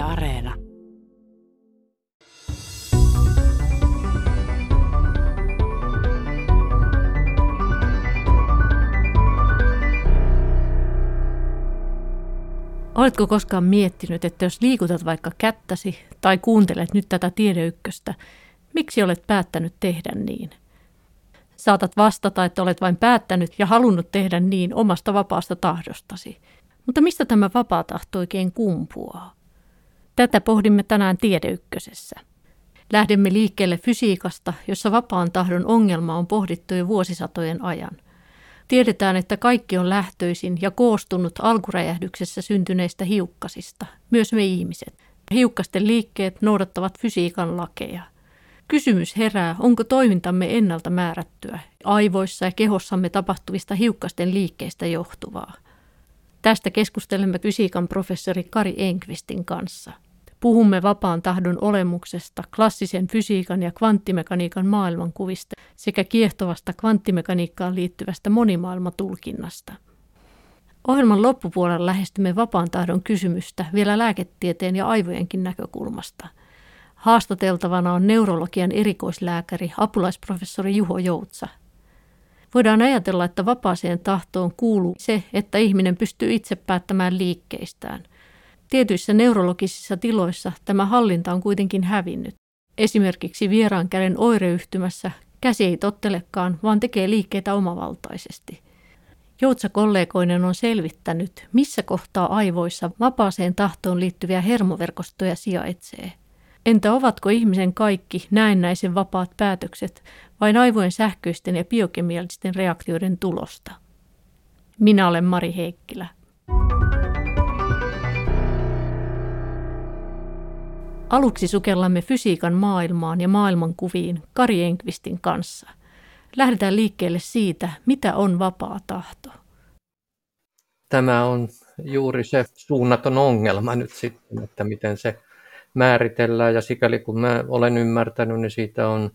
Areena. Oletko koskaan miettinyt, että jos liikutat vaikka kättäsi tai kuuntelet nyt tätä tiedeykköstä, miksi olet päättänyt tehdä niin? Saatat vastata, että olet vain päättänyt ja halunnut tehdä niin omasta vapaasta tahdostasi. Mutta mistä tämä vapaa tahto oikein kumpuaa? Tätä pohdimme tänään Tiedeykkösessä. Lähdemme liikkeelle fysiikasta, jossa vapaan tahdon ongelma on pohdittu jo vuosisatojen ajan. Tiedetään, että kaikki on lähtöisin ja koostunut alkuräjähdyksessä syntyneistä hiukkasista, myös me ihmiset. Hiukkasten liikkeet noudattavat fysiikan lakeja. Kysymys herää, onko toimintamme ennalta määrättyä, aivoissa ja kehossamme tapahtuvista hiukkasten liikkeistä johtuvaa. Tästä keskustelemme fysiikan professori Kari Enkvistin kanssa. Puhumme vapaan tahdon olemuksesta, klassisen fysiikan ja kvanttimekaniikan maailmankuvista sekä kiehtovasta kvanttimekaniikkaan liittyvästä monimaailmatulkinnasta. Ohjelman loppupuolella lähestymme vapaan tahdon kysymystä vielä lääketieteen ja aivojenkin näkökulmasta. Haastateltavana on neurologian erikoislääkäri, apulaisprofessori Juho Joutsa. Voidaan ajatella, että vapaaseen tahtoon kuuluu se, että ihminen pystyy itse päättämään liikkeistään. Tietyissä neurologisissa tiloissa tämä hallinta on kuitenkin hävinnyt. Esimerkiksi vieraan käden oireyhtymässä käsi ei tottelekaan, vaan tekee liikkeitä omavaltaisesti. Joutsa kollegoinen on selvittänyt, missä kohtaa aivoissa vapaaseen tahtoon liittyviä hermoverkostoja sijaitsee. Entä ovatko ihmisen kaikki näennäisen vapaat päätökset vain aivojen sähköisten ja biokemiallisten reaktioiden tulosta? Minä olen Mari Heikkilä. Aluksi sukellamme fysiikan maailmaan ja maailmankuviin Kari Enkvistin kanssa. Lähdetään liikkeelle siitä, mitä on vapaa tahto. Tämä on juuri se suunnaton ongelma nyt sitten, että miten se määritellään ja sikäli kun mä olen ymmärtänyt, niin siitä on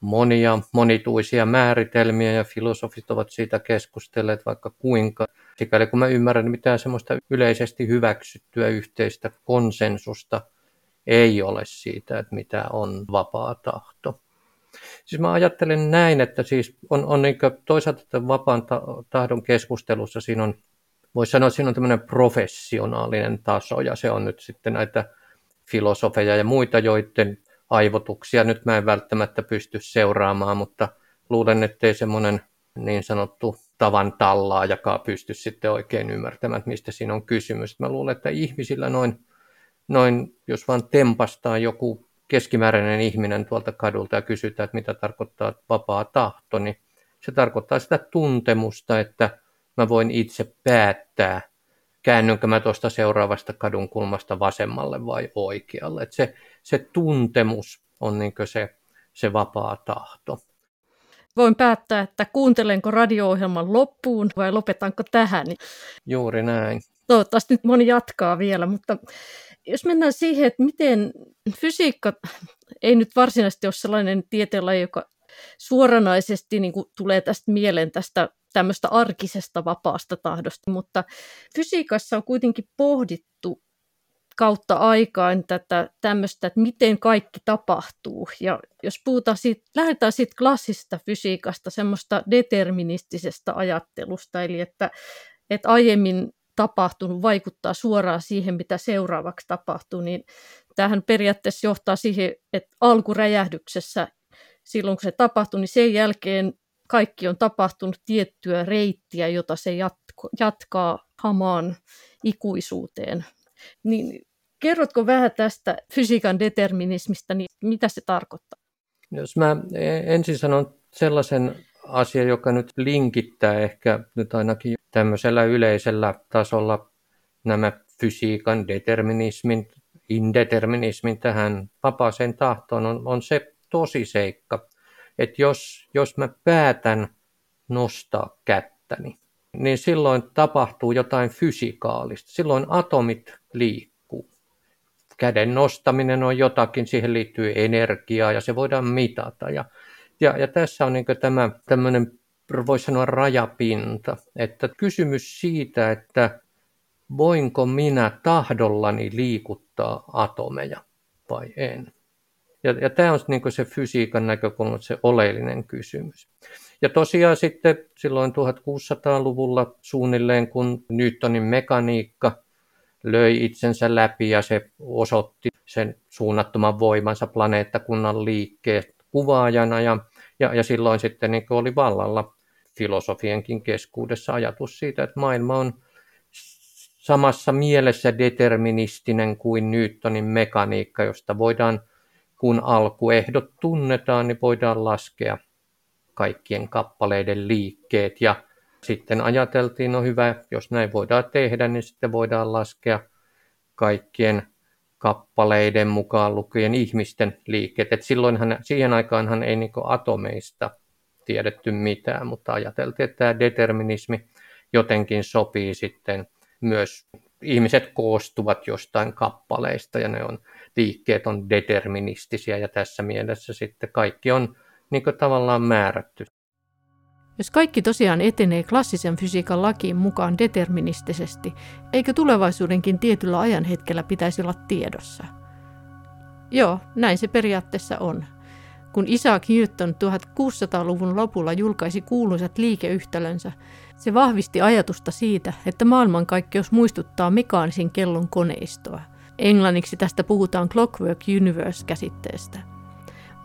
monia monituisia määritelmiä ja filosofit ovat siitä keskustelleet vaikka kuinka. Sikäli kun mä ymmärrän, mitään semmoista yleisesti hyväksyttyä yhteistä konsensusta ei ole siitä, että mitä on vapaa tahto. Siis mä ajattelen näin, että siis on, on niin toisaalta että vapaan tahdon keskustelussa siinä on, voisi sanoa, siinä on tämmöinen professionaalinen taso ja se on nyt sitten näitä filosofeja ja muita, joiden aivotuksia nyt mä en välttämättä pysty seuraamaan, mutta luulen, ettei semmoinen niin sanottu tavan tallaajakaan pysty sitten oikein ymmärtämään, että mistä siinä on kysymys. Mä luulen, että ihmisillä noin, noin jos vaan tempastaa joku keskimääräinen ihminen tuolta kadulta ja kysytään, että mitä tarkoittaa vapaa tahto, niin se tarkoittaa sitä tuntemusta, että mä voin itse päättää, käännynkö mä tuosta seuraavasta kadun kulmasta vasemmalle vai oikealle. Et se, se tuntemus on niin se, se vapaa tahto. Voin päättää, että kuuntelenko radio-ohjelman loppuun vai lopetanko tähän. Juuri näin. Toivottavasti nyt moni jatkaa vielä, mutta jos mennään siihen, että miten fysiikka ei nyt varsinaisesti ole sellainen tieteenlaji, joka suoranaisesti niin kuin tulee tästä mieleen tästä tämmöistä arkisesta vapaasta tahdosta, mutta fysiikassa on kuitenkin pohdittu kautta aikaan tätä tämmöistä, että miten kaikki tapahtuu. Ja jos puhutaan siitä, lähdetään siitä klassista fysiikasta, semmoista deterministisesta ajattelusta, eli että, että aiemmin tapahtunut vaikuttaa suoraan siihen, mitä seuraavaksi tapahtuu, niin tähän periaatteessa johtaa siihen, että alkuräjähdyksessä silloin kun se tapahtui, niin sen jälkeen kaikki on tapahtunut tiettyä reittiä, jota se jatko, jatkaa hamaan ikuisuuteen. Niin kerrotko vähän tästä fysiikan determinismista, niin mitä se tarkoittaa? Jos mä ensin sanon sellaisen asian, joka nyt linkittää ehkä nyt ainakin tämmöisellä yleisellä tasolla nämä fysiikan determinismin, indeterminismin tähän vapaaseen tahtoon, on, on se tosiseikka, että jos, jos mä päätän nostaa kättäni, niin silloin tapahtuu jotain fysikaalista. Silloin atomit liikkuu. Käden nostaminen on jotakin, siihen liittyy energiaa ja se voidaan mitata. Ja, ja, ja tässä on niin tämä tämmöinen, voisi sanoa rajapinta, että kysymys siitä, että voinko minä tahdollani liikuttaa atomeja vai en. Ja, ja tämä on niin se fysiikan näkökulma, se oleellinen kysymys. Ja tosiaan sitten silloin 1600-luvulla suunnilleen, kun Newtonin mekaniikka löi itsensä läpi ja se osoitti sen suunnattoman voimansa planeettakunnan liikkeet kuvaajana ja, ja, ja silloin sitten niin oli vallalla filosofienkin keskuudessa ajatus siitä, että maailma on samassa mielessä deterministinen kuin Newtonin mekaniikka, josta voidaan, kun alkuehdot tunnetaan, niin voidaan laskea kaikkien kappaleiden liikkeet. Ja sitten ajateltiin, no hyvä, jos näin voidaan tehdä, niin sitten voidaan laskea kaikkien kappaleiden mukaan lukien ihmisten liikkeet. Et silloinhan, siihen aikaanhan ei niin atomeista tiedetty mitään, mutta ajateltiin, että tämä determinismi jotenkin sopii sitten myös ihmiset koostuvat jostain kappaleista ja ne on, liikkeet on deterministisia ja tässä mielessä sitten kaikki on niin tavallaan määrätty. Jos kaikki tosiaan etenee klassisen fysiikan lakiin mukaan deterministisesti, eikö tulevaisuudenkin tietyllä ajanhetkellä pitäisi olla tiedossa? Joo, näin se periaatteessa on. Kun Isaac Newton 1600-luvun lopulla julkaisi kuuluisat liikeyhtälönsä, se vahvisti ajatusta siitä, että maailmankaikkeus muistuttaa mekaanisen kellon koneistoa. Englanniksi tästä puhutaan Clockwork Universe-käsitteestä.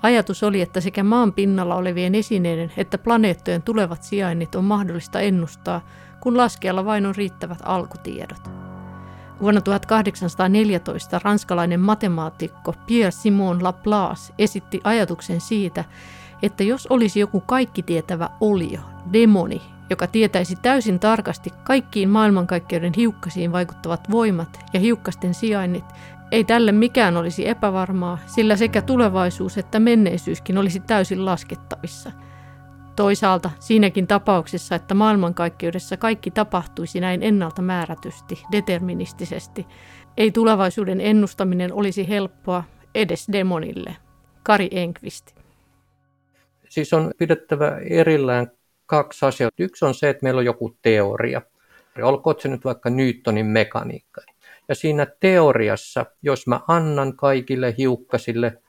Ajatus oli, että sekä maan pinnalla olevien esineiden että planeettojen tulevat sijainnit on mahdollista ennustaa, kun laskella vain on riittävät alkutiedot. Vuonna 1814 ranskalainen matemaatikko Pierre-Simon Laplace esitti ajatuksen siitä, että jos olisi joku kaikki tietävä olio, demoni, joka tietäisi täysin tarkasti kaikkiin maailmankaikkeuden hiukkasiin vaikuttavat voimat ja hiukkasten sijainnit, ei tälle mikään olisi epävarmaa, sillä sekä tulevaisuus että menneisyyskin olisi täysin laskettavissa. Toisaalta siinäkin tapauksessa, että maailmankaikkeudessa kaikki tapahtuisi näin ennalta määrätysti, deterministisesti, ei tulevaisuuden ennustaminen olisi helppoa edes demonille. Kari Enqvist. Siis on pidettävä erillään kaksi asiaa. Yksi on se, että meillä on joku teoria. Olkoon se nyt vaikka Newtonin mekaniikka. Ja siinä teoriassa, jos mä annan kaikille hiukkasille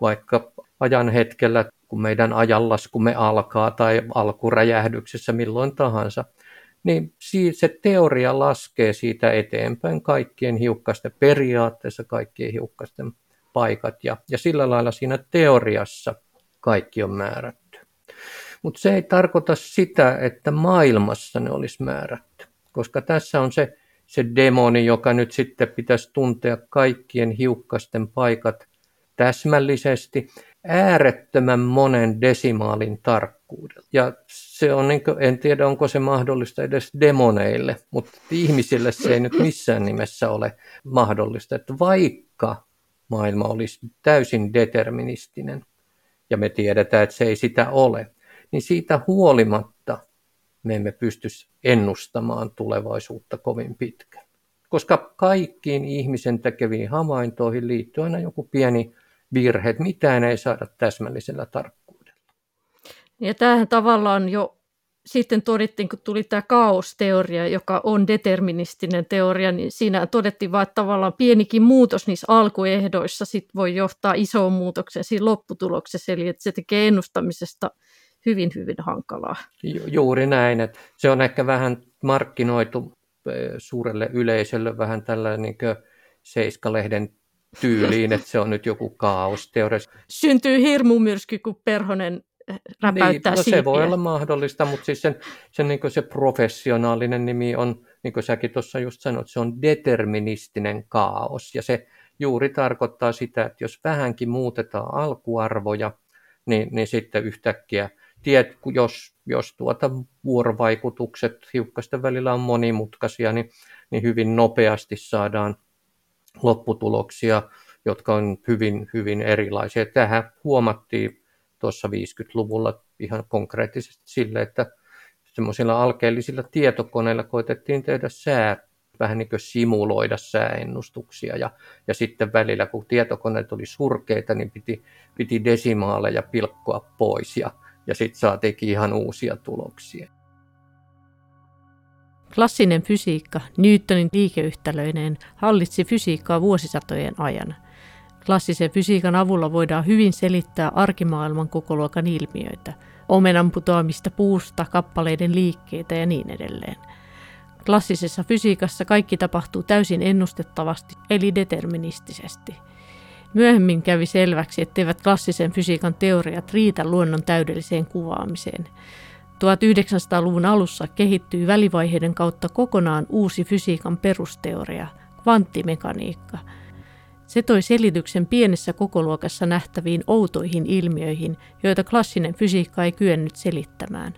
vaikka ajan hetkellä, kun meidän ajanlaskumme alkaa tai alkuräjähdyksessä milloin tahansa, niin se teoria laskee siitä eteenpäin kaikkien hiukkasten, periaatteessa kaikkien hiukkasten paikat. Ja, ja sillä lailla siinä teoriassa kaikki on määrätty. Mutta se ei tarkoita sitä, että maailmassa ne olisi määrätty, koska tässä on se se demoni, joka nyt sitten pitäisi tuntea kaikkien hiukkasten paikat täsmällisesti äärettömän monen desimaalin tarkkuudella. Ja se on, niin kuin, en tiedä onko se mahdollista edes demoneille, mutta ihmisille se ei nyt missään nimessä ole mahdollista, että vaikka maailma olisi täysin deterministinen, ja me tiedetään, että se ei sitä ole, niin siitä huolimatta me emme pysty ennustamaan tulevaisuutta kovin pitkään. Koska kaikkiin ihmisen tekeviin havaintoihin liittyy aina joku pieni virhe, että mitään ei saada täsmällisellä tarkkuudella. Ja tämähän tavallaan jo sitten todettiin, kun tuli tämä kaosteoria, joka on deterministinen teoria, niin siinä todettiin vain, että tavallaan pienikin muutos niissä alkuehdoissa sit voi johtaa isoon muutokseen siinä lopputuloksessa, eli että se tekee ennustamisesta – hyvin, hyvin hankalaa. Ju- juuri näin, että se on ehkä vähän markkinoitu suurelle yleisölle vähän tällainen niin Seiska-lehden tyyliin, että se on nyt joku kaaosteoria. Syntyy hirmumyrsky, kun perhonen räpäyttää niin, no se voi olla mahdollista, mutta siis sen, sen niin se professionaalinen nimi on, niin kuin säkin tuossa just sanoit, se on deterministinen kaos. Ja se juuri tarkoittaa sitä, että jos vähänkin muutetaan alkuarvoja, niin, niin sitten yhtäkkiä tiet, jos, jos tuota vuorovaikutukset hiukkasten välillä on monimutkaisia, niin, niin hyvin nopeasti saadaan lopputuloksia, jotka on hyvin, hyvin erilaisia. Tähän huomattiin tuossa 50-luvulla ihan konkreettisesti sille, että semmoisilla alkeellisilla tietokoneilla koitettiin tehdä sää, vähän niin kuin simuloida sääennustuksia. Ja, ja sitten välillä, kun tietokoneet oli surkeita, niin piti, piti desimaaleja pilkkoa pois. Ja ja sitten saatiinkin ihan uusia tuloksia. Klassinen fysiikka, Newtonin liikeyhtälöineen, hallitsi fysiikkaa vuosisatojen ajan. Klassisen fysiikan avulla voidaan hyvin selittää arkimaailman kokoluokan ilmiöitä, omenan putoamista puusta, kappaleiden liikkeitä ja niin edelleen. Klassisessa fysiikassa kaikki tapahtuu täysin ennustettavasti, eli deterministisesti. Myöhemmin kävi selväksi, etteivät klassisen fysiikan teoriat riitä luonnon täydelliseen kuvaamiseen – 1900-luvun alussa kehittyi välivaiheiden kautta kokonaan uusi fysiikan perusteoria, kvanttimekaniikka. Se toi selityksen pienessä kokoluokassa nähtäviin outoihin ilmiöihin, joita klassinen fysiikka ei kyennyt selittämään.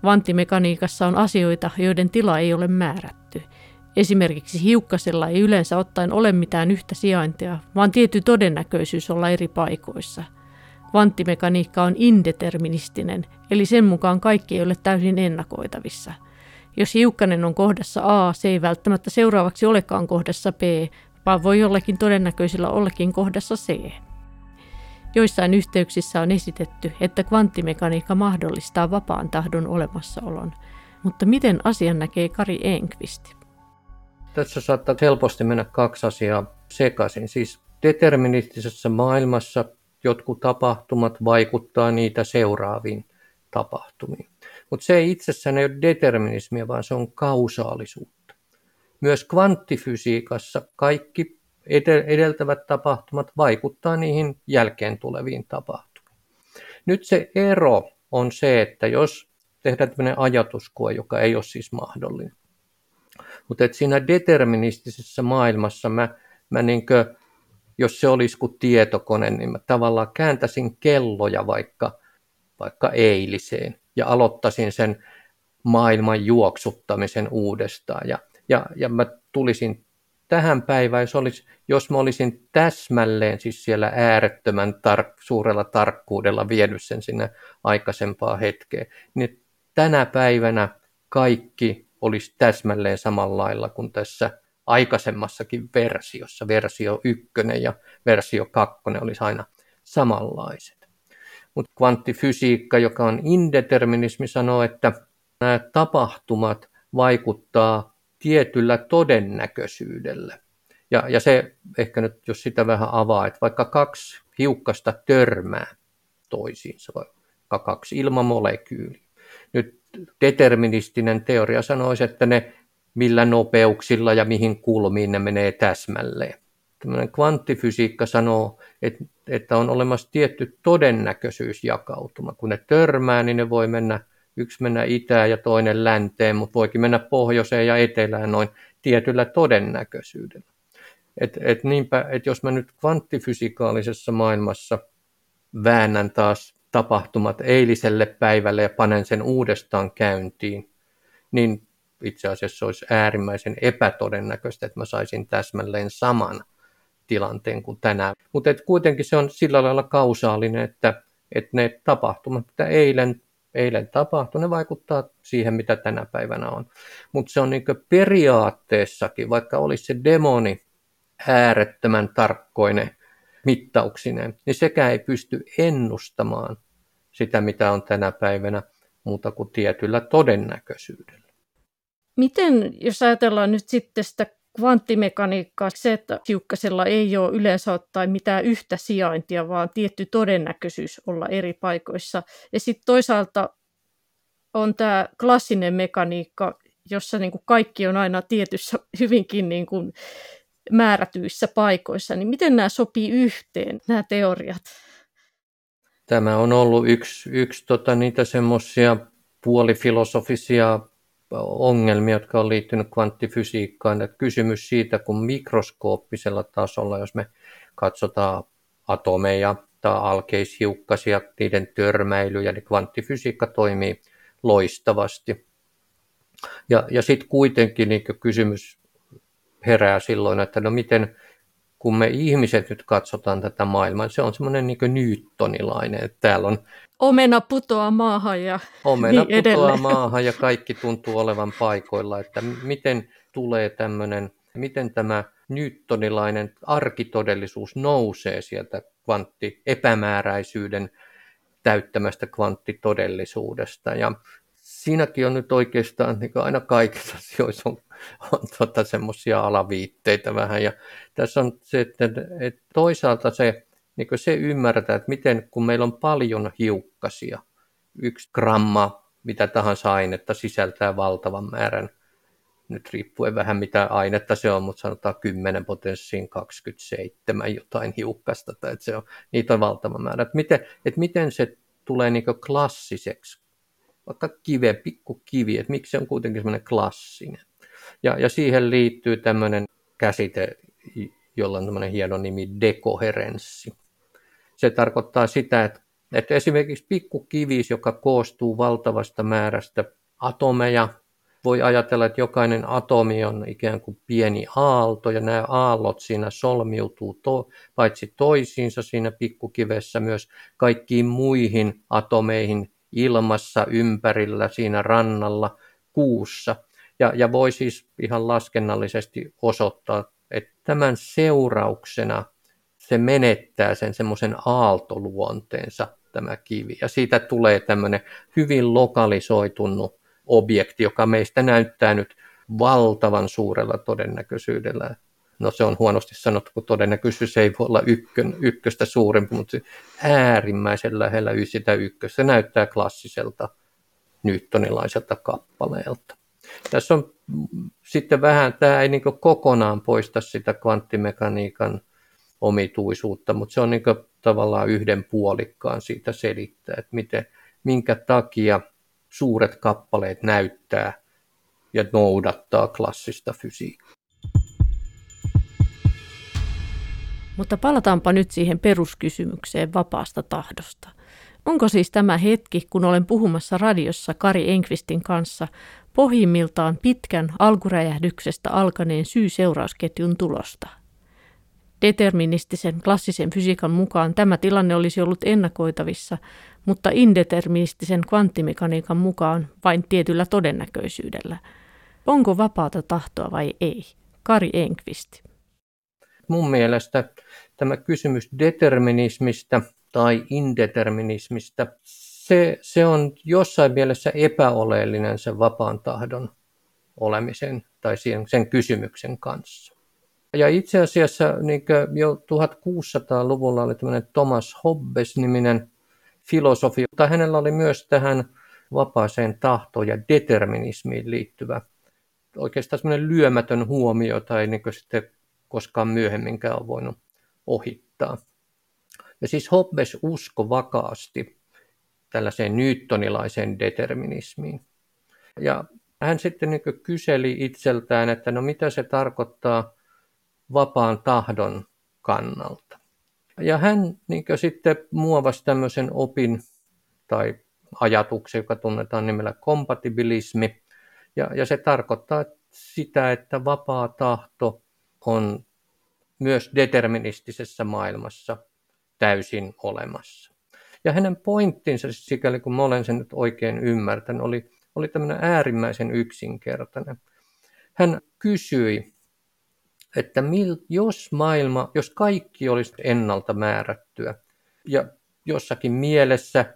Kvanttimekaniikassa on asioita, joiden tila ei ole määrätty. Esimerkiksi hiukkasella ei yleensä ottaen ole mitään yhtä sijaintia, vaan tietty todennäköisyys olla eri paikoissa – Kvanttimekaniikka on indeterministinen, eli sen mukaan kaikki ei ole täysin ennakoitavissa. Jos hiukkanen on kohdassa A, se ei välttämättä seuraavaksi olekaan kohdassa B, vaan voi jollakin todennäköisellä ollekin kohdassa C. Joissain yhteyksissä on esitetty, että kvanttimekaniikka mahdollistaa vapaan tahdon olemassaolon. Mutta miten asian näkee Kari Enqvist? Tässä saattaa helposti mennä kaksi asiaa sekaisin. Siis deterministisessä maailmassa jotkut tapahtumat vaikuttaa niitä seuraaviin tapahtumiin. Mutta se ei itsessään ei ole determinismia, vaan se on kausaalisuutta. Myös kvanttifysiikassa kaikki edeltävät tapahtumat vaikuttaa niihin jälkeen tuleviin tapahtumiin. Nyt se ero on se, että jos tehdään tämmöinen ajatuskoe, joka ei ole siis mahdollinen, mutta että siinä deterministisessä maailmassa mä, mä niin jos se olisi kuin tietokone, niin mä tavallaan kääntäisin kelloja vaikka, vaikka eiliseen ja aloittaisin sen maailman juoksuttamisen uudestaan. Ja, ja, ja mä tulisin tähän päivään, jos, olisi, jos mä olisin täsmälleen siis siellä äärettömän tar- suurella tarkkuudella vienyt sen sinne aikaisempaa hetkeen, niin tänä päivänä kaikki olisi täsmälleen samalla lailla kuin tässä aikaisemmassakin versiossa, versio 1 ja versio 2 olisi aina samanlaiset. Mutta kvanttifysiikka, joka on indeterminismi, sanoo, että nämä tapahtumat vaikuttaa tietyllä todennäköisyydellä. Ja, ja se ehkä nyt, jos sitä vähän avaa, että vaikka kaksi hiukkasta törmää toisiinsa, vaikka kaksi ilmamolekyyliä. Nyt deterministinen teoria sanoisi, että ne millä nopeuksilla ja mihin kulmiin ne menee täsmälleen. Tällainen kvanttifysiikka sanoo, että, että on olemassa tietty todennäköisyysjakautuma. Kun ne törmää, niin ne voi mennä, yksi mennä itään ja toinen länteen, mutta voikin mennä pohjoiseen ja etelään noin tietyllä todennäköisyydellä. Et, et niinpä, et jos mä nyt kvanttifysikaalisessa maailmassa väännän taas tapahtumat eiliselle päivälle ja panen sen uudestaan käyntiin, niin itse asiassa olisi äärimmäisen epätodennäköistä, että mä saisin täsmälleen saman tilanteen kuin tänään. Mutta kuitenkin se on sillä lailla kausaalinen, että, että ne tapahtumat, mitä eilen, eilen tapahtui, ne vaikuttaa siihen, mitä tänä päivänä on. Mutta se on niin periaatteessakin, vaikka olisi se demoni äärettömän tarkkoinen mittauksinen, niin sekä ei pysty ennustamaan sitä, mitä on tänä päivänä, muuta kuin tietyllä todennäköisyydellä. Miten, jos ajatellaan nyt sitten sitä kvanttimekaniikkaa, se, että hiukkasella ei ole yleensä ottaen mitään yhtä sijaintia, vaan tietty todennäköisyys olla eri paikoissa. Ja sitten toisaalta on tämä klassinen mekaniikka, jossa niin kuin kaikki on aina tietyssä hyvinkin niin kuin määrätyissä paikoissa. Niin miten nämä sopii yhteen, nämä teoriat? Tämä on ollut yksi, yksi tota, niitä semmoisia puolifilosofisia ongelmia, jotka on liittynyt kvanttifysiikkaan. Että kysymys siitä, kun mikroskooppisella tasolla, jos me katsotaan atomeja tai alkeishiukkasia, niiden törmäilyjä, niin kvanttifysiikka toimii loistavasti. Ja, ja sitten kuitenkin niin kysymys herää silloin, että no miten kun me ihmiset nyt katsotaan tätä maailmaa, se on semmoinen niin newtonilainen, että täällä on... Omena putoaa maahan ja Omena niin putoaa edelleen. maahan ja kaikki tuntuu olevan paikoilla, että miten tulee tämmöinen, miten tämä newtonilainen arkitodellisuus nousee sieltä kvantti epämääräisyyden täyttämästä kvanttitodellisuudesta. Ja siinäkin on nyt oikeastaan niin aina kaikissa asioissa on, on tota, semmoisia alaviitteitä vähän. Ja tässä on se, että, että toisaalta se, niin se ymmärtää, että miten kun meillä on paljon hiukkasia, yksi gramma mitä tahansa ainetta sisältää valtavan määrän, nyt riippuen vähän mitä ainetta se on, mutta sanotaan 10 potenssiin 27 jotain hiukkasta, tai että se on, niitä on valtava määrä. Että miten, että miten se tulee niin klassiseksi, vaikka kive, pikku kivi, että miksi se on kuitenkin semmoinen klassinen. Ja, ja siihen liittyy tämmöinen käsite, jolla on tämmöinen hieno nimi dekoherenssi. Se tarkoittaa sitä, että että esimerkiksi pikkukivis, joka koostuu valtavasta määrästä atomeja, voi ajatella, että jokainen atomi on ikään kuin pieni aalto, ja nämä aallot siinä solmiutuu to, paitsi toisiinsa siinä pikkukivessä myös kaikkiin muihin atomeihin ilmassa, ympärillä, siinä rannalla, kuussa. Ja, ja voi siis ihan laskennallisesti osoittaa, että tämän seurauksena se menettää sen semmoisen aaltoluonteensa tämä kivi. Ja siitä tulee tämmöinen hyvin lokalisoitunut objekti, joka meistä näyttää nyt valtavan suurella todennäköisyydellä. No se on huonosti sanottu, kun todennäköisyys ei voi olla ykkön, ykköstä suurempi, mutta äärimmäisen lähellä sitä ykköstä. Näyttää klassiselta newtonilaiselta kappaleelta. Tässä on sitten vähän, tämä ei niin kokonaan poista sitä kvanttimekaniikan omituisuutta, mutta se on niin tavallaan yhden puolikkaan siitä selittää, että miten, minkä takia suuret kappaleet näyttää ja noudattaa klassista fysiikkaa. Mutta palataanpa nyt siihen peruskysymykseen vapaasta tahdosta. Onko siis tämä hetki, kun olen puhumassa radiossa Kari Enkvistin kanssa, pohjimmiltaan pitkän alkuräjähdyksestä alkaneen syy-seurausketjun tulosta? Deterministisen klassisen fysiikan mukaan tämä tilanne olisi ollut ennakoitavissa, mutta indeterministisen kvanttimekaniikan mukaan vain tietyllä todennäköisyydellä. Onko vapaata tahtoa vai ei? Kari Enqvist. Mun mielestä tämä kysymys determinismista tai indeterminismista, se, se on jossain mielessä epäoleellinen sen vapaan tahdon olemisen tai sen, sen kysymyksen kanssa. Ja itse asiassa niin jo 1600-luvulla oli tämmöinen Thomas Hobbes-niminen filosofi, mutta hänellä oli myös tähän vapaaseen tahtoon ja determinismiin liittyvä oikeastaan semmoinen lyömätön huomio, tai niin sitten koskaan myöhemminkään on voinut ohittaa. Ja siis Hobbes usko vakaasti tällaiseen newtonilaiseen determinismiin. Ja hän sitten niin kyseli itseltään, että no mitä se tarkoittaa vapaan tahdon kannalta. Ja hän niin sitten muovasi tämmöisen opin tai ajatuksen, joka tunnetaan nimellä kompatibilismi. Ja, ja se tarkoittaa sitä, että vapaa tahto on myös deterministisessä maailmassa täysin olemassa. Ja hänen pointtinsa, sikäli kun mä olen sen nyt oikein ymmärtänyt, oli, oli tämmöinen äärimmäisen yksinkertainen. Hän kysyi että mil, jos maailma, jos kaikki olisi ennalta määrättyä ja jossakin mielessä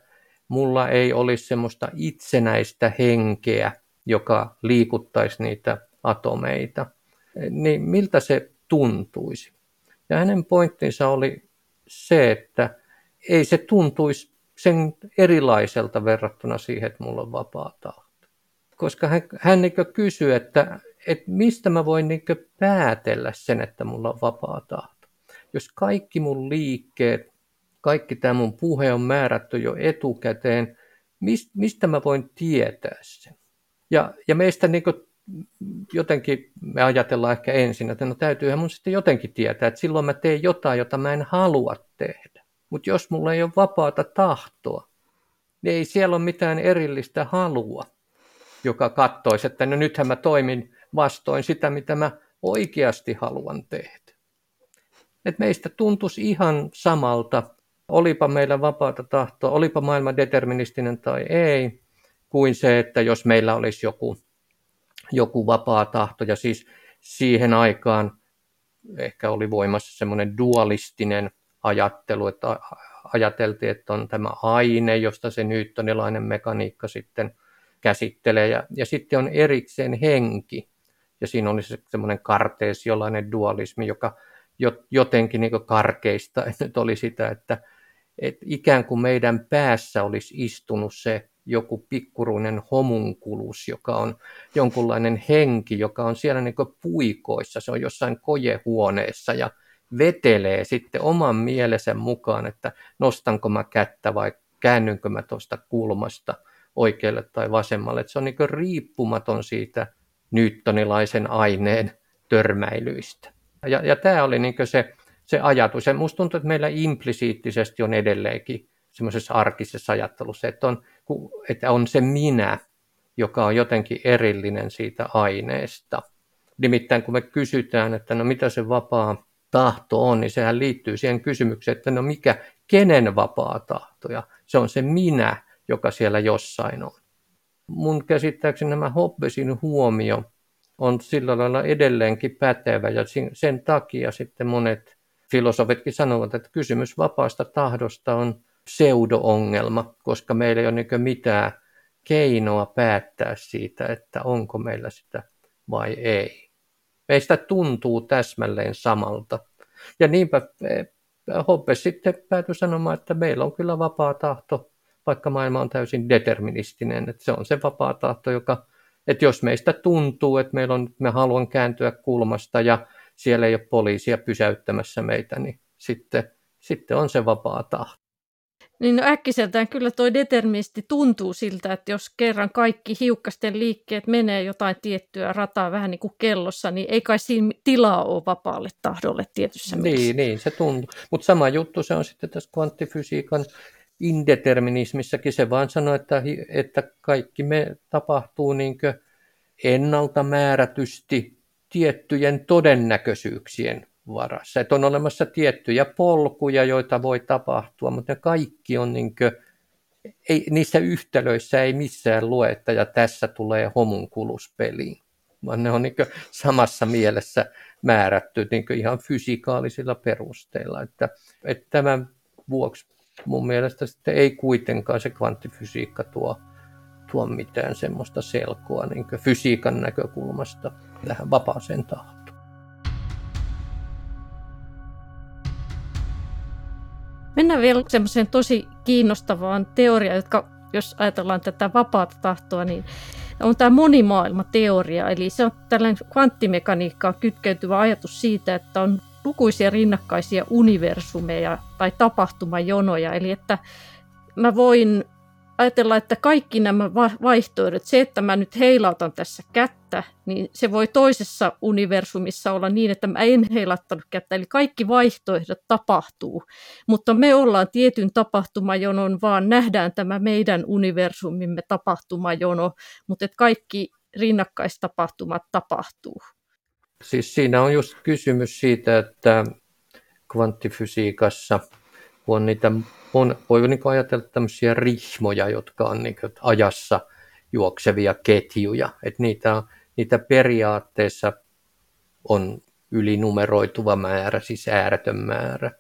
mulla ei olisi semmoista itsenäistä henkeä, joka liikuttaisi niitä atomeita, niin miltä se tuntuisi? Ja hänen pointtinsa oli se, että ei se tuntuisi sen erilaiselta verrattuna siihen, että mulla on vapaa tahto. Koska hän, hän niin kysyy, että että mistä mä voin niin päätellä sen, että mulla on vapaa tahto. Jos kaikki mun liikkeet, kaikki tämä mun puhe on määrätty jo etukäteen, mistä mä voin tietää sen? Ja, ja meistä niin jotenkin me ajatellaan ehkä ensin, että no täytyyhän mun sitten jotenkin tietää, että silloin mä teen jotain, jota mä en halua tehdä. Mutta jos mulla ei ole vapaata tahtoa, niin ei siellä ole mitään erillistä halua, joka katsoisi, että no nythän mä toimin vastoin sitä, mitä mä oikeasti haluan tehdä. Et meistä tuntuisi ihan samalta, olipa meillä vapaata tahtoa, olipa maailma deterministinen tai ei, kuin se, että jos meillä olisi joku, joku vapaa tahto. Ja siis siihen aikaan ehkä oli voimassa semmoinen dualistinen ajattelu, että ajateltiin, että on tämä aine, josta se newtonilainen mekaniikka sitten käsittelee. Ja, ja sitten on erikseen henki, ja siinä oli se semmoinen karteesiolainen dualismi, joka jotenkin niin karkeista nyt oli sitä, että, että ikään kuin meidän päässä olisi istunut se joku pikkuruinen homunkulus, joka on jonkunlainen henki, joka on siellä niin puikoissa, se on jossain kojehuoneessa ja vetelee sitten oman mielensä mukaan, että nostanko mä kättä vai käännynkö mä tuosta kulmasta oikealle tai vasemmalle. Että se on niin riippumaton siitä newtonilaisen aineen törmäilyistä. Ja, ja tämä oli niin se, se ajatus. Ja musta tuntuu, että meillä implisiittisesti on edelleenkin semmoisessa arkisessa ajattelussa, että on, että on se minä, joka on jotenkin erillinen siitä aineesta. Nimittäin kun me kysytään, että no mitä se vapaa tahto on, niin sehän liittyy siihen kysymykseen, että no mikä, kenen vapaa tahto, ja se on se minä, joka siellä jossain on. Mun käsittääkseni nämä Hobbesin huomio on sillä lailla edelleenkin pätevä, ja sen takia sitten monet filosofitkin sanovat, että kysymys vapaasta tahdosta on pseudo-ongelma, koska meillä ei ole niin mitään keinoa päättää siitä, että onko meillä sitä vai ei. Meistä tuntuu täsmälleen samalta. Ja niinpä e, Hobbes sitten päätyi sanomaan, että meillä on kyllä vapaa tahto, vaikka maailma on täysin deterministinen. Että se on se vapaa tahto, joka, että jos meistä tuntuu, että meillä on, me haluan kääntyä kulmasta ja siellä ei ole poliisia pysäyttämässä meitä, niin sitten, sitten on se vapaa tahto. Niin no äkkiseltään kyllä toi deterministi tuntuu siltä, että jos kerran kaikki hiukkasten liikkeet menee jotain tiettyä rataa vähän niin kuin kellossa, niin ei kai siinä tilaa ole vapaalle tahdolle tietyssä mielessä. Niin, niin se tuntuu. Mutta sama juttu se on sitten tässä kvanttifysiikan indeterminismissakin. Se vaan sanoo, että, että kaikki me tapahtuu niin ennalta määrätysti tiettyjen todennäköisyyksien varassa. Että on olemassa tiettyjä polkuja, joita voi tapahtua, mutta ne kaikki on niin kuin, ei, niissä yhtälöissä ei missään lue, että ja tässä tulee homunkuluspeliin, vaan ne on niin samassa mielessä määrätty niin ihan fysikaalisilla perusteilla. Että, että tämän vuoksi mun mielestä sitten ei kuitenkaan se kvanttifysiikka tuo, tuo mitään semmoista selkoa niin fysiikan näkökulmasta tähän vapaaseen tahtoon. Mennään vielä semmoiseen tosi kiinnostavaan teoriaan, jotka jos ajatellaan tätä vapaata tahtoa, niin on tämä monimaailmateoria. Eli se on tällainen kvanttimekaniikkaan kytkeytyvä ajatus siitä, että on lukuisia rinnakkaisia universumeja tai tapahtumajonoja. Eli että mä voin ajatella, että kaikki nämä vaihtoehdot, se, että mä nyt heilautan tässä kättä, niin se voi toisessa universumissa olla niin, että mä en heilattanut kättä. Eli kaikki vaihtoehdot tapahtuu, mutta me ollaan tietyn tapahtumajonon, vaan nähdään tämä meidän universumimme tapahtumajono, mutta että kaikki rinnakkaistapahtumat tapahtuu. Siis siinä on just kysymys siitä, että kvanttifysiikassa, kun on niitä on, voi niin ajatella tämmöisiä rihmoja, jotka on niin ajassa juoksevia ketjuja. Että niitä, niitä periaatteessa on ylinumeroituva määrä, siis ääretön määrä.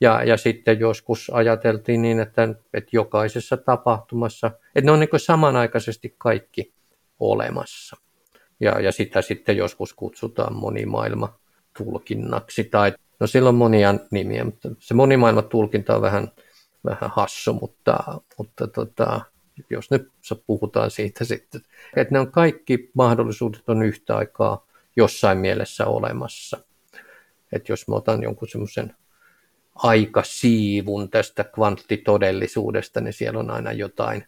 Ja, ja sitten joskus ajateltiin niin, että, että jokaisessa tapahtumassa, että ne on niin samanaikaisesti kaikki olemassa. Ja, ja sitä sitten joskus kutsutaan monimaailma tulkinnaksi tai no sillä on monia nimiä, mutta se monimaailma tulkinta on vähän vähän hassu, mutta, mutta tota, jos nyt puhutaan siitä sitten, että ne on kaikki mahdollisuudet on yhtä aikaa jossain mielessä olemassa. Että jos mä otan jonkun semmoisen aikasiivun tästä kvanttitodellisuudesta, niin siellä on aina jotain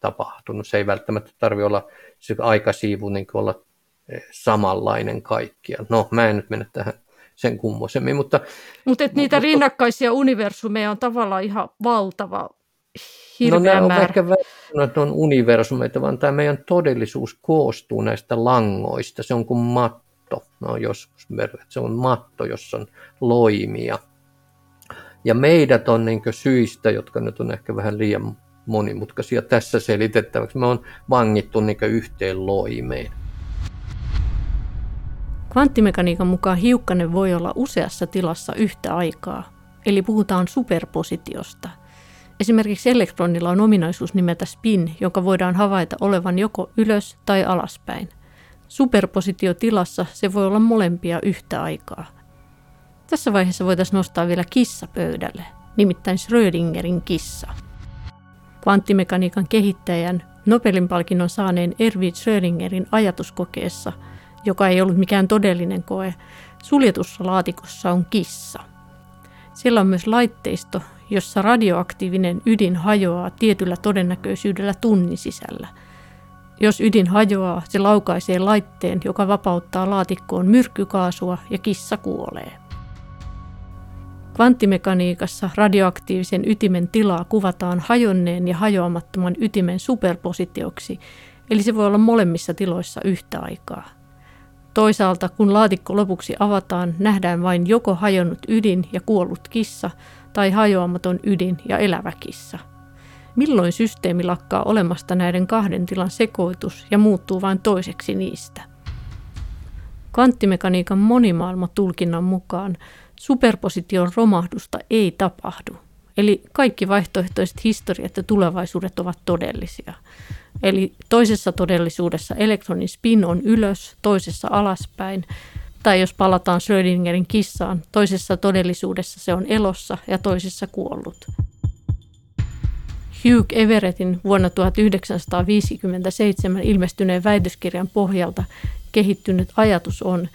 tapahtunut. Se ei välttämättä tarvi olla se aikasiivu niin olla samanlainen kaikkia. No, mä en nyt mennä tähän sen kummosemmin. Mutta, mutta et niitä mutta, rinnakkaisia universumeja on tavallaan ihan valtava, hirveä no, määrä. on ehkä että on universumeita, vaan tämä meidän todellisuus koostuu näistä langoista. Se on kuin matto. No joskus se on matto, jossa on loimia. Ja meidät on niin syistä, jotka nyt on ehkä vähän liian monimutkaisia tässä selitettäväksi, me on vangittu niin yhteen loimeen. Kvanttimekaniikan mukaan hiukkanen voi olla useassa tilassa yhtä aikaa, eli puhutaan superpositiosta. Esimerkiksi elektronilla on ominaisuus nimeltä spin, jonka voidaan havaita olevan joko ylös- tai alaspäin. Superpositiotilassa se voi olla molempia yhtä aikaa. Tässä vaiheessa voitaisiin nostaa vielä kissa pöydälle, nimittäin Schrödingerin kissa. Kvanttimekaniikan kehittäjän Nobelin palkinnon saaneen Erwin Schrödingerin ajatuskokeessa, joka ei ollut mikään todellinen koe, suljetussa laatikossa on kissa. Siellä on myös laitteisto, jossa radioaktiivinen ydin hajoaa tietyllä todennäköisyydellä tunnin sisällä. Jos ydin hajoaa, se laukaisee laitteen, joka vapauttaa laatikkoon myrkkykaasua ja kissa kuolee. Kvanttimekaniikassa radioaktiivisen ytimen tilaa kuvataan hajonneen ja hajoamattoman ytimen superpositioksi, eli se voi olla molemmissa tiloissa yhtä aikaa. Toisaalta, kun laatikko lopuksi avataan, nähdään vain joko hajonnut ydin ja kuollut kissa tai hajoamaton ydin ja elävä kissa. Milloin systeemi lakkaa olemasta näiden kahden tilan sekoitus ja muuttuu vain toiseksi niistä? Kvanttimekaniikan monimaailmatulkinnan mukaan superposition romahdusta ei tapahdu. Eli kaikki vaihtoehtoiset historiat ja tulevaisuudet ovat todellisia. Eli toisessa todellisuudessa elektronin spin on ylös, toisessa alaspäin. Tai jos palataan Schrödingerin kissaan, toisessa todellisuudessa se on elossa ja toisessa kuollut. Hugh Everettin vuonna 1957 ilmestyneen väitöskirjan pohjalta kehittynyt ajatus on,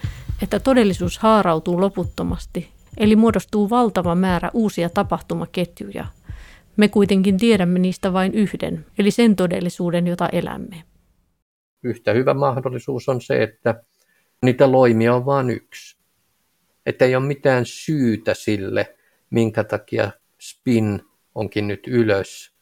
että todellisuus haarautuu loputtomasti, eli muodostuu valtava määrä uusia tapahtumaketjuja. Me kuitenkin tiedämme niistä vain yhden, eli sen todellisuuden, jota elämme. Yhtä hyvä mahdollisuus on se, että niitä loimia on vain yksi. Että ei ole mitään syytä sille, minkä takia spin onkin nyt ylös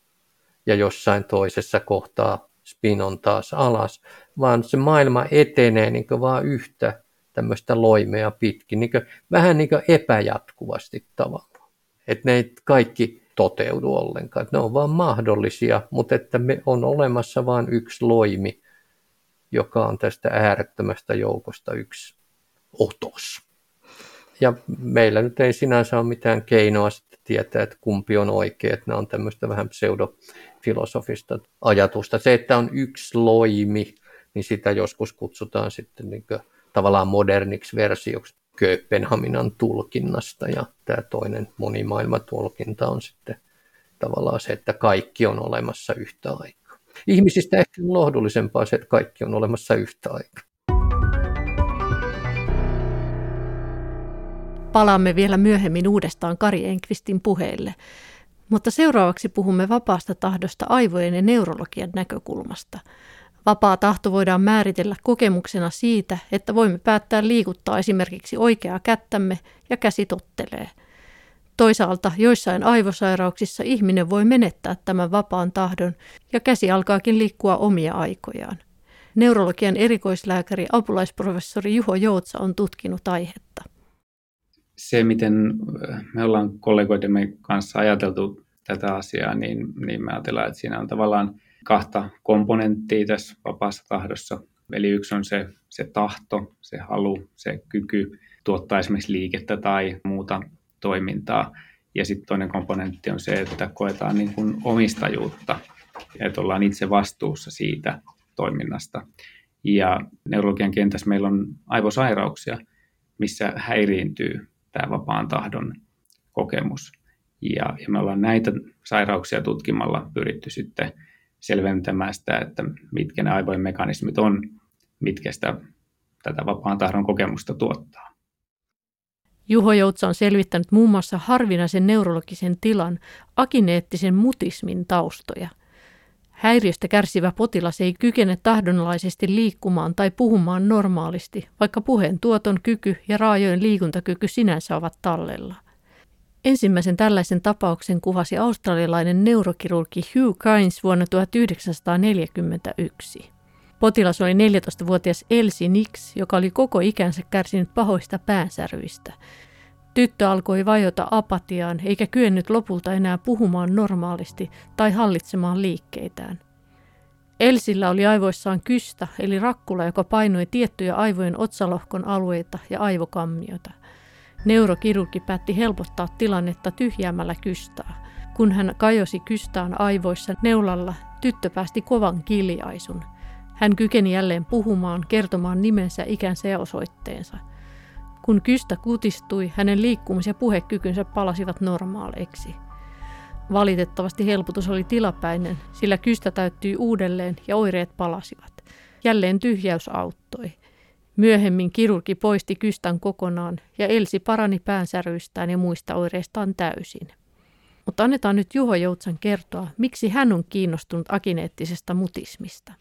ja jossain toisessa kohtaa spin on taas alas, vaan se maailma etenee niin vaan yhtä tämmöistä loimea pitkin, niin vähän niin epäjatkuvasti tavallaan. Että ne kaikki toteudu ollenkaan. Ne on vaan mahdollisia, mutta että me on olemassa vain yksi loimi, joka on tästä äärettömästä joukosta yksi otos. Ja meillä nyt ei sinänsä ole mitään keinoa sitten tietää, että kumpi on oikea. Että nämä on tämmöistä vähän pseudofilosofista ajatusta. Se, että on yksi loimi, niin sitä joskus kutsutaan sitten niin tavallaan moderniksi versioksi Kööpenhaminan tulkinnasta ja tämä toinen monimaailmatulkinta on sitten tavallaan se, että kaikki on olemassa yhtä aikaa. Ihmisistä ehkä on lohdullisempaa se, että kaikki on olemassa yhtä aikaa. Palaamme vielä myöhemmin uudestaan Kari Enkvistin puheille, mutta seuraavaksi puhumme vapaasta tahdosta aivojen ja neurologian näkökulmasta – Vapaa tahto voidaan määritellä kokemuksena siitä, että voimme päättää liikuttaa esimerkiksi oikeaa kättämme ja käsi tottelee. Toisaalta joissain aivosairauksissa ihminen voi menettää tämän vapaan tahdon ja käsi alkaakin liikkua omia aikojaan. Neurologian erikoislääkäri apulaisprofessori Juho Joutsa on tutkinut aihetta. Se, miten äh, me ollaan kollegoidemme kanssa ajateltu tätä asiaa, niin, niin me ajatellaan, että siinä on tavallaan – kahta komponenttia tässä vapaassa tahdossa. Eli yksi on se, se tahto, se halu, se kyky tuottaa esimerkiksi liikettä tai muuta toimintaa. Ja sitten toinen komponentti on se, että koetaan niin kuin omistajuutta, että ollaan itse vastuussa siitä toiminnasta. Ja neurologian kentässä meillä on aivosairauksia, missä häiriintyy tämä vapaan tahdon kokemus. Ja, ja me ollaan näitä sairauksia tutkimalla pyritty sitten selventämään sitä, että mitkä ne aivojen mekanismit on, mitkä sitä tätä vapaan tahdon kokemusta tuottaa. Juho Joutsa on selvittänyt muun muassa harvinaisen neurologisen tilan akineettisen mutismin taustoja. Häiriöstä kärsivä potilas ei kykene tahdonlaisesti liikkumaan tai puhumaan normaalisti, vaikka puheen tuoton kyky ja raajojen liikuntakyky sinänsä ovat tallella – Ensimmäisen tällaisen tapauksen kuvasi australialainen neurokirurgi Hugh Kynes vuonna 1941. Potilas oli 14-vuotias Elsie Nix, joka oli koko ikänsä kärsinyt pahoista päänsärvyistä. Tyttö alkoi vajota apatiaan eikä kyennyt lopulta enää puhumaan normaalisti tai hallitsemaan liikkeitään. Elsillä oli aivoissaan kystä, eli rakkula, joka painoi tiettyjä aivojen otsalohkon alueita ja aivokammiota. Neurokirurgi päätti helpottaa tilannetta tyhjäämällä kystää. Kun hän kajosi kystaan aivoissa neulalla, tyttö päästi kovan kiljaisun. Hän kykeni jälleen puhumaan, kertomaan nimensä, ikänsä ja osoitteensa. Kun kystä kutistui, hänen liikkumis- ja puhekykynsä palasivat normaaleiksi. Valitettavasti helpotus oli tilapäinen, sillä kystä täyttyi uudelleen ja oireet palasivat. Jälleen tyhjäys auttoi. Myöhemmin kirurgi poisti kystän kokonaan ja Elsi parani päänsäryistään ja muista oireistaan täysin. Mutta annetaan nyt Juho Joutsan kertoa, miksi hän on kiinnostunut akineettisesta mutismista.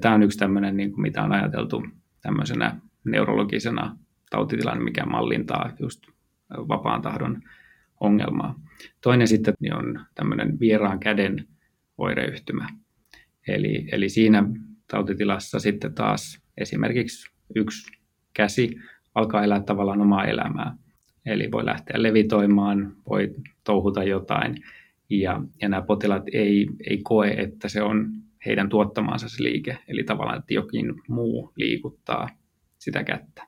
Tämä on yksi tämmöinen, niin kuin mitä on ajateltu tämmöisenä neurologisena tautitilanne, mikä mallintaa just vapaan tahdon ongelmaa. Toinen sitten on tämmöinen vieraan käden oireyhtymä. Eli, eli siinä tautitilassa sitten taas esimerkiksi yksi käsi alkaa elää tavallaan omaa elämää. Eli voi lähteä levitoimaan, voi touhuta jotain, ja, ja nämä potilaat ei, ei koe, että se on heidän tuottamaansa se liike, eli tavallaan, että jokin muu liikuttaa sitä kättä.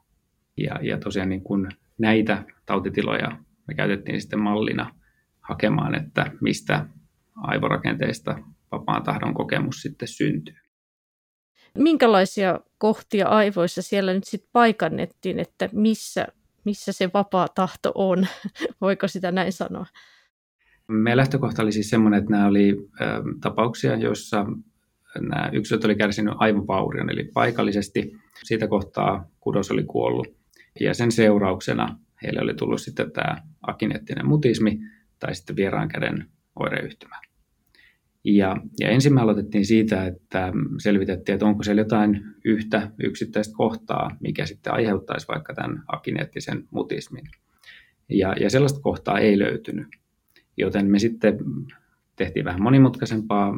Ja, ja tosiaan niin kun näitä tautitiloja me käytettiin sitten mallina hakemaan, että mistä aivorakenteista vapaan tahdon kokemus sitten syntyy. Minkälaisia kohtia aivoissa siellä nyt sitten paikannettiin, että missä, missä se vapaa tahto on? Voiko sitä näin sanoa? Meidän lähtökohta oli siis semmoinen, että nämä oli ö, tapauksia, joissa nämä yksilöt oli kärsinyt aivovaurion, eli paikallisesti siitä kohtaa kudos oli kuollut. Ja sen seurauksena heille oli tullut sitten tämä akineettinen mutismi tai sitten vieraan käden oireyhtymä. Ja, ja ensin me aloitettiin siitä, että selvitettiin, että onko siellä jotain yhtä yksittäistä kohtaa, mikä sitten aiheuttaisi vaikka tämän akineettisen mutismin. Ja, ja sellaista kohtaa ei löytynyt. Joten me sitten tehtiin vähän monimutkaisempaa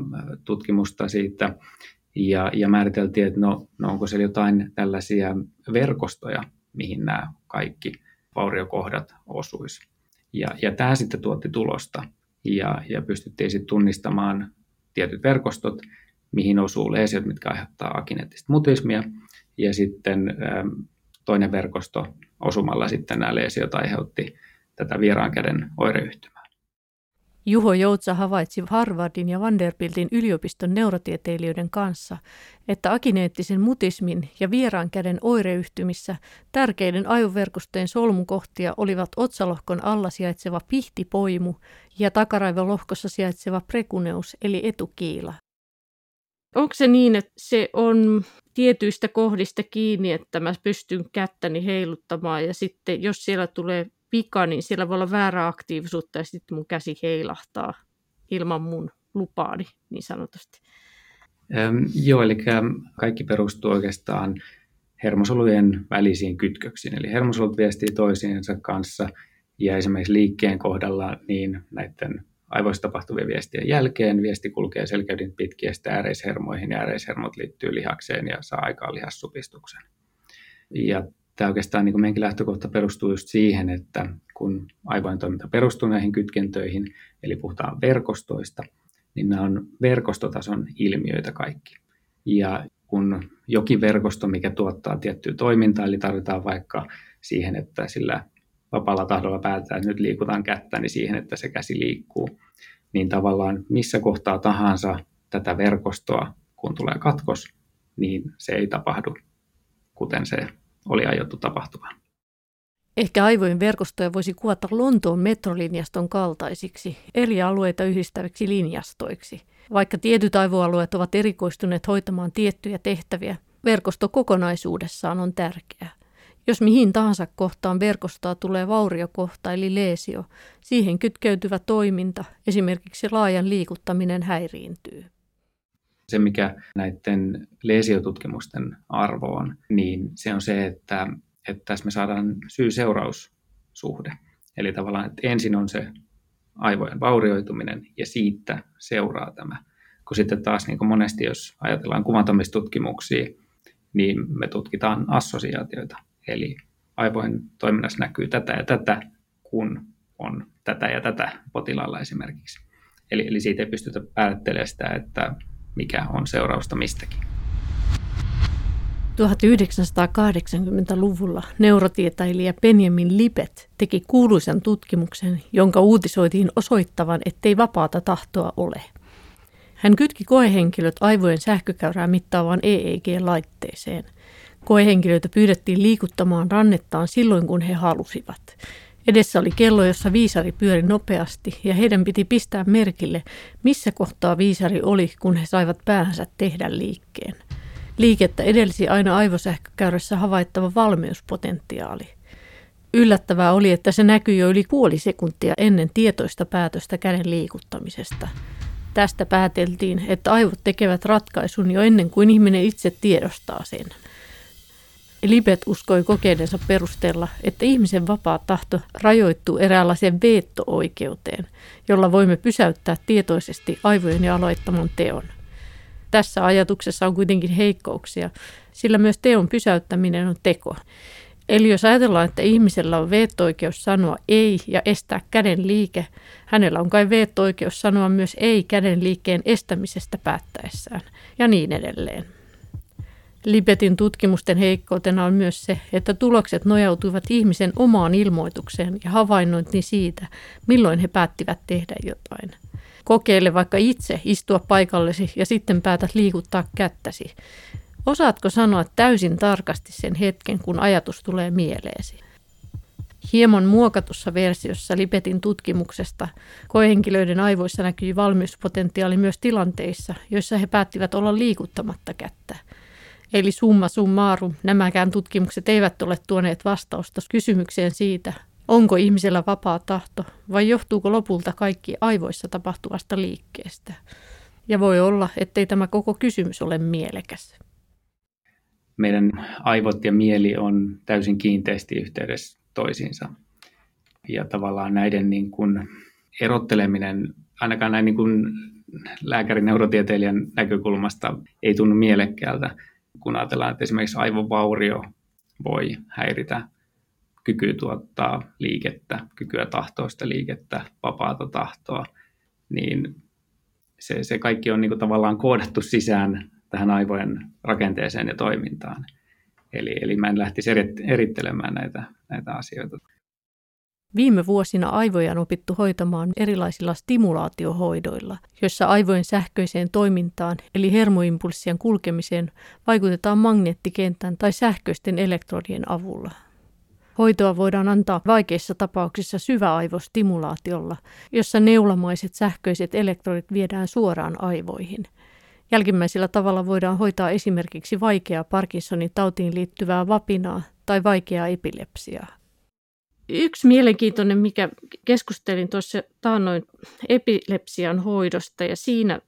tutkimusta siitä ja, ja määriteltiin, että no, no onko siellä jotain tällaisia verkostoja, mihin nämä kaikki vauriokohdat osuisi. Ja, ja tämä sitten tuotti tulosta ja, pystyttiin sitten tunnistamaan tietyt verkostot, mihin osuu leesiot, mitkä aiheuttaa akineettista mutismia, ja sitten ähm, toinen verkosto osumalla sitten nämä leesiot aiheutti tätä vieraan käden oireyhtymää. Juho Joutsa havaitsi Harvardin ja Vanderbiltin yliopiston neurotieteilijöiden kanssa, että akineettisen mutismin ja vieraan käden oireyhtymissä tärkeiden aivoverkostojen solmukohtia olivat otsalohkon alla sijaitseva pihtipoimu ja takaraivolohkossa sijaitseva prekuneus eli etukiila. Onko se niin, että se on tietyistä kohdista kiinni, että mä pystyn kättäni heiluttamaan ja sitten jos siellä tulee vika, niin siellä voi olla väärää aktiivisuutta ja sitten mun käsi heilahtaa ilman mun lupaani niin sanotusti. Ähm, joo, eli kaikki perustuu oikeastaan hermosolujen välisiin kytköksiin. Eli hermosolut viestii toisiinsa kanssa ja esimerkiksi liikkeen kohdalla niin näiden aivoissa tapahtuvien viestien jälkeen viesti kulkee selkeydin pitkiä ääreishermoihin ja ääreishermot liittyy lihakseen ja saa aikaan lihassupistuksen. Ja tämä oikeastaan niin meidänkin lähtökohta perustuu just siihen, että kun aivojen toiminta perustuu näihin kytkentöihin, eli puhutaan verkostoista, niin nämä on verkostotason ilmiöitä kaikki. Ja kun jokin verkosto, mikä tuottaa tiettyä toimintaa, eli tarvitaan vaikka siihen, että sillä vapaalla tahdolla päätetään, että nyt liikutaan kättä, niin siihen, että se käsi liikkuu, niin tavallaan missä kohtaa tahansa tätä verkostoa, kun tulee katkos, niin se ei tapahdu kuten se oli aiottu tapahtumaan. Ehkä aivojen verkostoja voisi kuvata Lontoon metrolinjaston kaltaisiksi, eri alueita yhdistäviksi linjastoiksi. Vaikka tietyt aivoalueet ovat erikoistuneet hoitamaan tiettyjä tehtäviä, verkosto kokonaisuudessaan on tärkeä. Jos mihin tahansa kohtaan verkostoa tulee vauriokohta eli leesio, siihen kytkeytyvä toiminta, esimerkiksi laajan liikuttaminen, häiriintyy se, mikä näiden leesiotutkimusten arvo on, niin se on se, että, että tässä me saadaan syy-seuraussuhde. Eli tavallaan, että ensin on se aivojen vaurioituminen ja siitä seuraa tämä. Kun sitten taas niin kuin monesti, jos ajatellaan kuvantamistutkimuksia, niin me tutkitaan assosiaatioita. Eli aivojen toiminnassa näkyy tätä ja tätä, kun on tätä ja tätä potilaalla esimerkiksi. Eli, eli siitä ei pystytä päättelemään sitä, että mikä on seurausta mistäkin. 1980-luvulla neurotieteilijä Benjamin Libet teki kuuluisen tutkimuksen, jonka uutisoitiin osoittavan, ettei vapaata tahtoa ole. Hän kytki koehenkilöt aivojen sähkökäyrää mittaavaan EEG-laitteeseen. Koehenkilöitä pyydettiin liikuttamaan rannettaan silloin, kun he halusivat. Edessä oli kello, jossa viisari pyöri nopeasti ja heidän piti pistää merkille, missä kohtaa viisari oli, kun he saivat päänsä tehdä liikkeen. Liikettä edelsi aina aivosähkökäyrässä havaittava valmiuspotentiaali. Yllättävää oli, että se näkyi jo yli puoli sekuntia ennen tietoista päätöstä käden liikuttamisesta. Tästä pääteltiin, että aivot tekevät ratkaisun jo ennen kuin ihminen itse tiedostaa sen. Libet uskoi kokeidensa perusteella, että ihmisen vapaa tahto rajoittuu eräänlaiseen veetto-oikeuteen, jolla voimme pysäyttää tietoisesti aivojen ja aloittaman teon. Tässä ajatuksessa on kuitenkin heikkouksia, sillä myös teon pysäyttäminen on teko. Eli jos ajatellaan, että ihmisellä on veetto-oikeus sanoa ei ja estää käden liike, hänellä on kai veetto-oikeus sanoa myös ei käden liikkeen estämisestä päättäessään ja niin edelleen. Libetin tutkimusten heikkoutena on myös se, että tulokset nojautuivat ihmisen omaan ilmoitukseen ja havainnointiin siitä, milloin he päättivät tehdä jotain. Kokeile vaikka itse istua paikallesi ja sitten päätät liikuttaa kättäsi. Osaatko sanoa täysin tarkasti sen hetken, kun ajatus tulee mieleesi? Hieman muokatussa versiossa Lipetin tutkimuksesta koehenkilöiden aivoissa näkyi valmiuspotentiaali myös tilanteissa, joissa he päättivät olla liikuttamatta kättä. Eli summa summarum, nämäkään tutkimukset eivät ole tuoneet vastausta kysymykseen siitä, onko ihmisellä vapaa tahto vai johtuuko lopulta kaikki aivoissa tapahtuvasta liikkeestä. Ja voi olla, ettei tämä koko kysymys ole mielekäs. Meidän aivot ja mieli on täysin kiinteästi yhteydessä toisiinsa. Ja tavallaan näiden niin kuin erotteleminen, ainakaan näin niin kuin lääkärin neurotieteilijän näkökulmasta, ei tunnu mielekkäältä kun ajatellaan, että esimerkiksi aivovaurio voi häiritä kykyä tuottaa liikettä, kykyä tahtoista liikettä, vapaata tahtoa, niin se, se kaikki on niin kuin tavallaan koodattu sisään tähän aivojen rakenteeseen ja toimintaan. Eli, eli mä en lähtisi erittelemään näitä, näitä asioita. Viime vuosina aivoja on opittu hoitamaan erilaisilla stimulaatiohoidoilla, joissa aivojen sähköiseen toimintaan eli hermoimpulssien kulkemiseen vaikutetaan magneettikentän tai sähköisten elektrodien avulla. Hoitoa voidaan antaa vaikeissa tapauksissa syväaivostimulaatiolla, jossa neulamaiset sähköiset elektrodit viedään suoraan aivoihin. Jälkimmäisellä tavalla voidaan hoitaa esimerkiksi vaikeaa Parkinsonin tautiin liittyvää vapinaa tai vaikeaa epilepsiaa. Yksi mielenkiintoinen, mikä keskustelin tuossa taannoin epilepsian hoidosta ja siinä,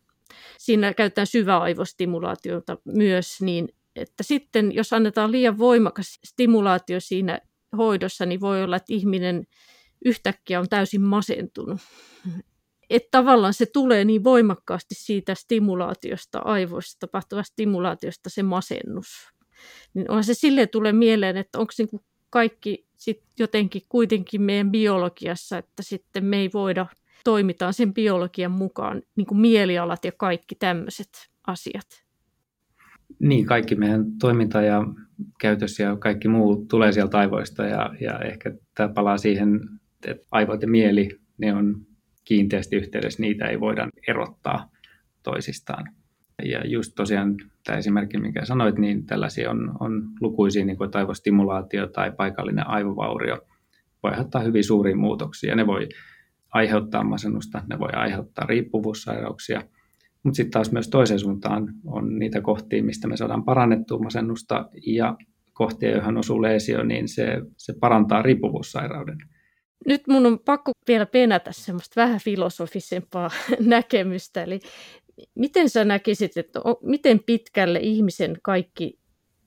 siinä käytetään syväaivostimulaatiota myös, niin että sitten jos annetaan liian voimakas stimulaatio siinä hoidossa, niin voi olla, että ihminen yhtäkkiä on täysin masentunut. Että tavallaan se tulee niin voimakkaasti siitä stimulaatiosta, aivoissa tapahtuvasta stimulaatiosta se masennus. Niin on se silleen tulee mieleen, että onko niin kaikki sit jotenkin kuitenkin meidän biologiassa, että sitten me ei voida, toimitaan sen biologian mukaan, niin kuin mielialat ja kaikki tämmöiset asiat. Niin, kaikki meidän toiminta ja käytös ja kaikki muu tulee sieltä aivoista ja, ja ehkä tämä palaa siihen, että aivot ja mieli, ne on kiinteästi yhteydessä, niitä ei voida erottaa toisistaan. Ja just tosiaan tämä esimerkki, mikä sanoit, niin tällaisia on, on lukuisia, niin kuin aivostimulaatio tai paikallinen aivovaurio, voi aiheuttaa hyvin suuria muutoksia. Ne voi aiheuttaa masennusta, ne voi aiheuttaa riippuvuussairauksia, mutta sitten taas myös toiseen suuntaan on niitä kohtia, mistä me saadaan parannettua masennusta ja kohtia, joihin osuu leesio, niin se, se parantaa riippuvuussairauden. Nyt mun on pakko vielä penätä semmoista vähän filosofisempaa näkemystä. Eli miten sä näkisit, että miten pitkälle ihmisen kaikki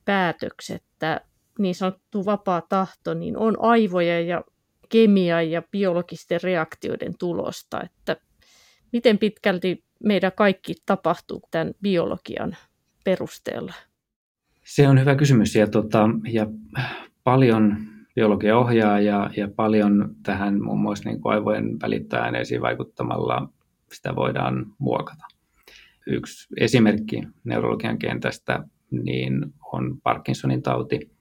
päätökset, tämä niin sanottu vapaa tahto, niin on aivoja ja kemia ja biologisten reaktioiden tulosta, että miten pitkälti meidän kaikki tapahtuu tämän biologian perusteella? Se on hyvä kysymys ja, tota, ja paljon biologia ohjaa ja, ja paljon tähän muun muassa niin aivojen välittäjäaineisiin vaikuttamalla sitä voidaan muokata. Yksi esimerkki neurologian kentästä, niin on Parkinsonin tauti,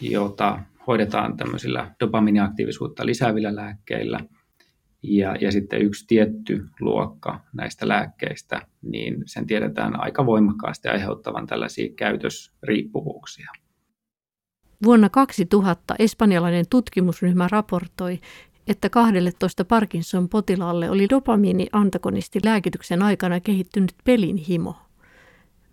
jota hoidetaan tämmöisillä dopaminiaktiivisuutta lisäävillä lääkkeillä. Ja, ja sitten yksi tietty luokka näistä lääkkeistä, niin sen tiedetään aika voimakkaasti aiheuttavan tällaisia käytösriippuvuuksia. Vuonna 2000 espanjalainen tutkimusryhmä raportoi, että 12 Parkinson-potilaalle oli dopamiini-antagonisti lääkityksen aikana kehittynyt pelinhimo.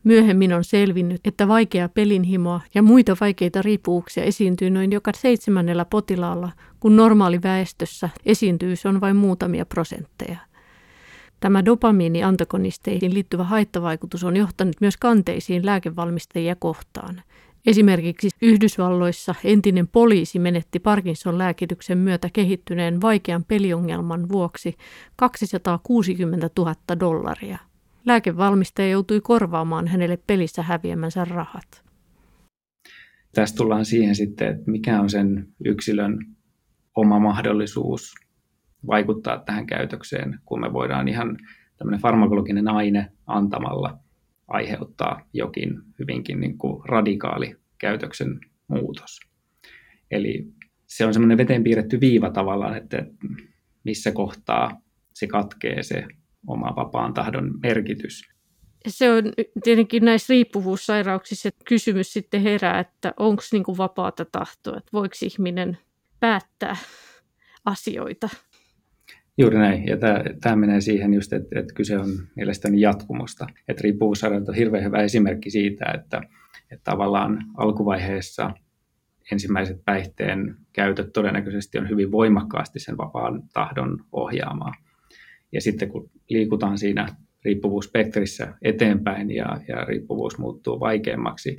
Myöhemmin on selvinnyt, että vaikea pelinhimoa ja muita vaikeita riippuvuuksia esiintyy noin joka seitsemännellä potilaalla, kun normaali väestössä esiintyvyys on vain muutamia prosentteja. Tämä dopamiini-antagonisteihin liittyvä haittavaikutus on johtanut myös kanteisiin lääkevalmistajia kohtaan – Esimerkiksi Yhdysvalloissa entinen poliisi menetti Parkinson-lääkityksen myötä kehittyneen vaikean peliongelman vuoksi 260 000 dollaria. Lääkevalmistaja joutui korvaamaan hänelle pelissä häviämänsä rahat. Tässä tullaan siihen sitten, että mikä on sen yksilön oma mahdollisuus vaikuttaa tähän käytökseen, kun me voidaan ihan tämmöinen farmakologinen aine antamalla aiheuttaa jokin hyvinkin niin kuin radikaali käytöksen muutos. Eli se on semmoinen veteen piirretty viiva tavallaan, että missä kohtaa se katkee se oma vapaan tahdon merkitys. Se on tietenkin näissä riippuvuussairauksissa että kysymys sitten herää, että onko niin vapaata tahtoa, että voiko ihminen päättää asioita. Juuri näin, ja tämä, menee siihen just, että, että kyse on mielestäni jatkumosta. Että riippuvuussairaudet on hirveän hyvä esimerkki siitä, että, että tavallaan alkuvaiheessa ensimmäiset päihteen käytöt todennäköisesti on hyvin voimakkaasti sen vapaan tahdon ohjaamaa. Ja sitten kun liikutaan siinä riippuvuusspektrissä eteenpäin ja, ja riippuvuus muuttuu vaikeammaksi,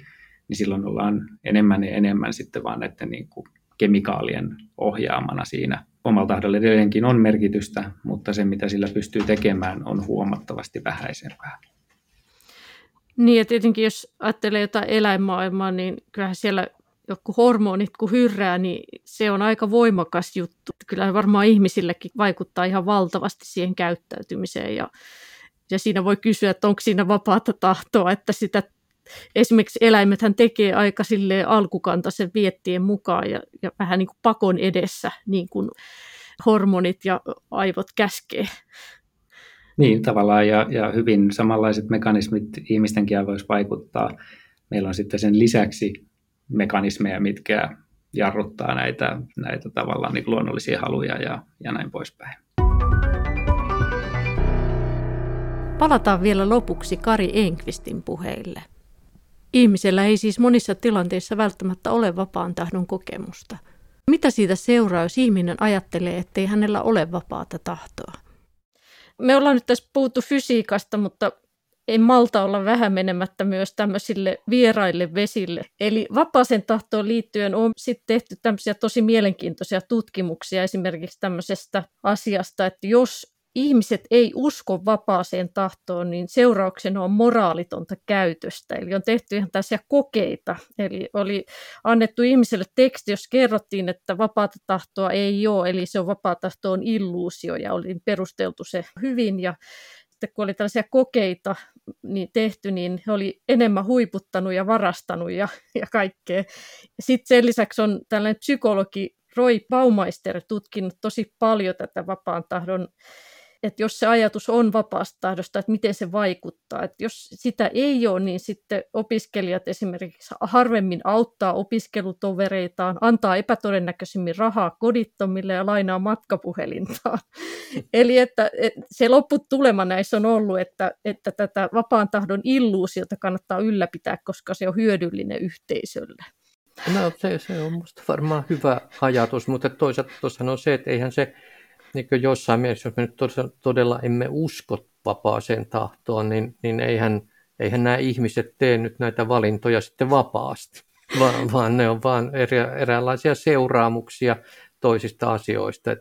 niin silloin ollaan enemmän ja enemmän sitten vaan näiden niin kuin kemikaalien ohjaamana siinä. Omalla tahdolla edelleenkin on merkitystä, mutta se mitä sillä pystyy tekemään on huomattavasti vähäisempää. Niin ja tietenkin jos ajattelee jotain eläinmaailmaa, niin kyllähän siellä joku hormonit kun hyrrää, niin se on aika voimakas juttu. Kyllä varmaan ihmisillekin vaikuttaa ihan valtavasti siihen käyttäytymiseen ja, ja siinä voi kysyä, että onko siinä vapaata tahtoa, että sitä esimerkiksi eläimethän tekee aika sille alkukantaisen viettien mukaan ja, ja vähän niin kuin pakon edessä, niin kuin hormonit ja aivot käskee. Niin, tavallaan ja, ja hyvin samanlaiset mekanismit ihmistenkin aivoissa vaikuttaa. Meillä on sitten sen lisäksi mekanismeja, mitkä jarruttaa näitä, näitä tavallaan niin luonnollisia haluja ja, ja näin poispäin. Palataan vielä lopuksi Kari Enkvistin puheille. Ihmisellä ei siis monissa tilanteissa välttämättä ole vapaan tahdon kokemusta. Mitä siitä seuraa, jos ihminen ajattelee, ettei hänellä ole vapaata tahtoa? Me ollaan nyt tässä puhuttu fysiikasta, mutta ei malta olla vähän menemättä myös tämmöisille vieraille vesille. Eli vapaaseen tahtoon liittyen on sitten tehty tämmöisiä tosi mielenkiintoisia tutkimuksia esimerkiksi tämmöisestä asiasta, että jos ihmiset ei usko vapaaseen tahtoon, niin seurauksena on moraalitonta käytöstä. Eli on tehty ihan tällaisia kokeita. Eli oli annettu ihmiselle teksti, jos kerrottiin, että vapaata tahtoa ei ole, eli se on vapaa tahto on illuusio, ja oli perusteltu se hyvin. Ja sitten kun oli tällaisia kokeita niin tehty, niin he oli enemmän huiputtanut ja varastanut ja, ja kaikkea. Sitten sen lisäksi on tällainen psykologi Roy Baumeister tutkinut tosi paljon tätä vapaan tahdon että jos se ajatus on vapaasta tahdosta, että miten se vaikuttaa. Että jos sitä ei ole, niin sitten opiskelijat esimerkiksi harvemmin auttaa opiskelutovereitaan, antaa epätodennäköisimmin rahaa kodittomille ja lainaa matkapuhelintaan. Eli että, että se lopputulema näissä on ollut, että, että tätä vapaan tahdon illuusiota kannattaa ylläpitää, koska se on hyödyllinen yhteisölle. No se, se on minusta varmaan hyvä ajatus, mutta toisaalta tuossa on se, että eihän se niin jossain mielessä, jos me nyt todella emme usko vapaaseen tahtoon, niin, niin eihän, eihän nämä ihmiset tee nyt näitä valintoja sitten vapaasti, vaan, vaan ne on vain eri, eräänlaisia seuraamuksia toisista asioista. Et,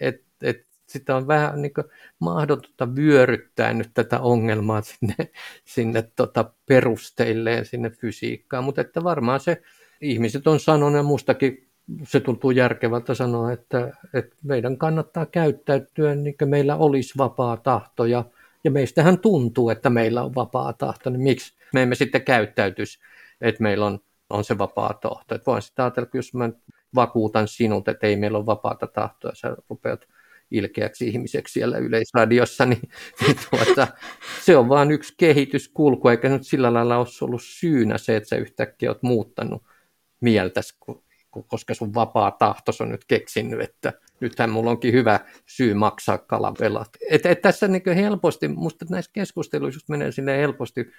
et, et, sitä on vähän niin mahdotonta vyöryttää nyt tätä ongelmaa sinne, sinne tota perusteilleen, sinne fysiikkaan, mutta että varmaan se ihmiset on sanonut ja mustakin se tuntuu järkevältä sanoa, että, että meidän kannattaa käyttäytyä niin kuin meillä olisi vapaa tahto ja, ja meistähän tuntuu, että meillä on vapaa tahto, niin miksi me emme sitten käyttäytyisi että meillä on, on se vapaa tahto. Että voin sitä ajatella, että jos mä vakuutan sinut, että ei meillä ole vapaata tahtoa, sä rupeat ilkeäksi ihmiseksi siellä yleisradiossa, niin, niin tuota, se on vain yksi kehityskulku, eikä nyt sillä lailla ole ollut syynä se, että sä yhtäkkiä oot muuttanut mieltäsi, koska sun vapaa tahtos on nyt keksinyt, että nythän mulla onkin hyvä syy maksaa kalavelat. Et, et tässä niin helposti, musta näissä keskusteluissa menee sinne helposti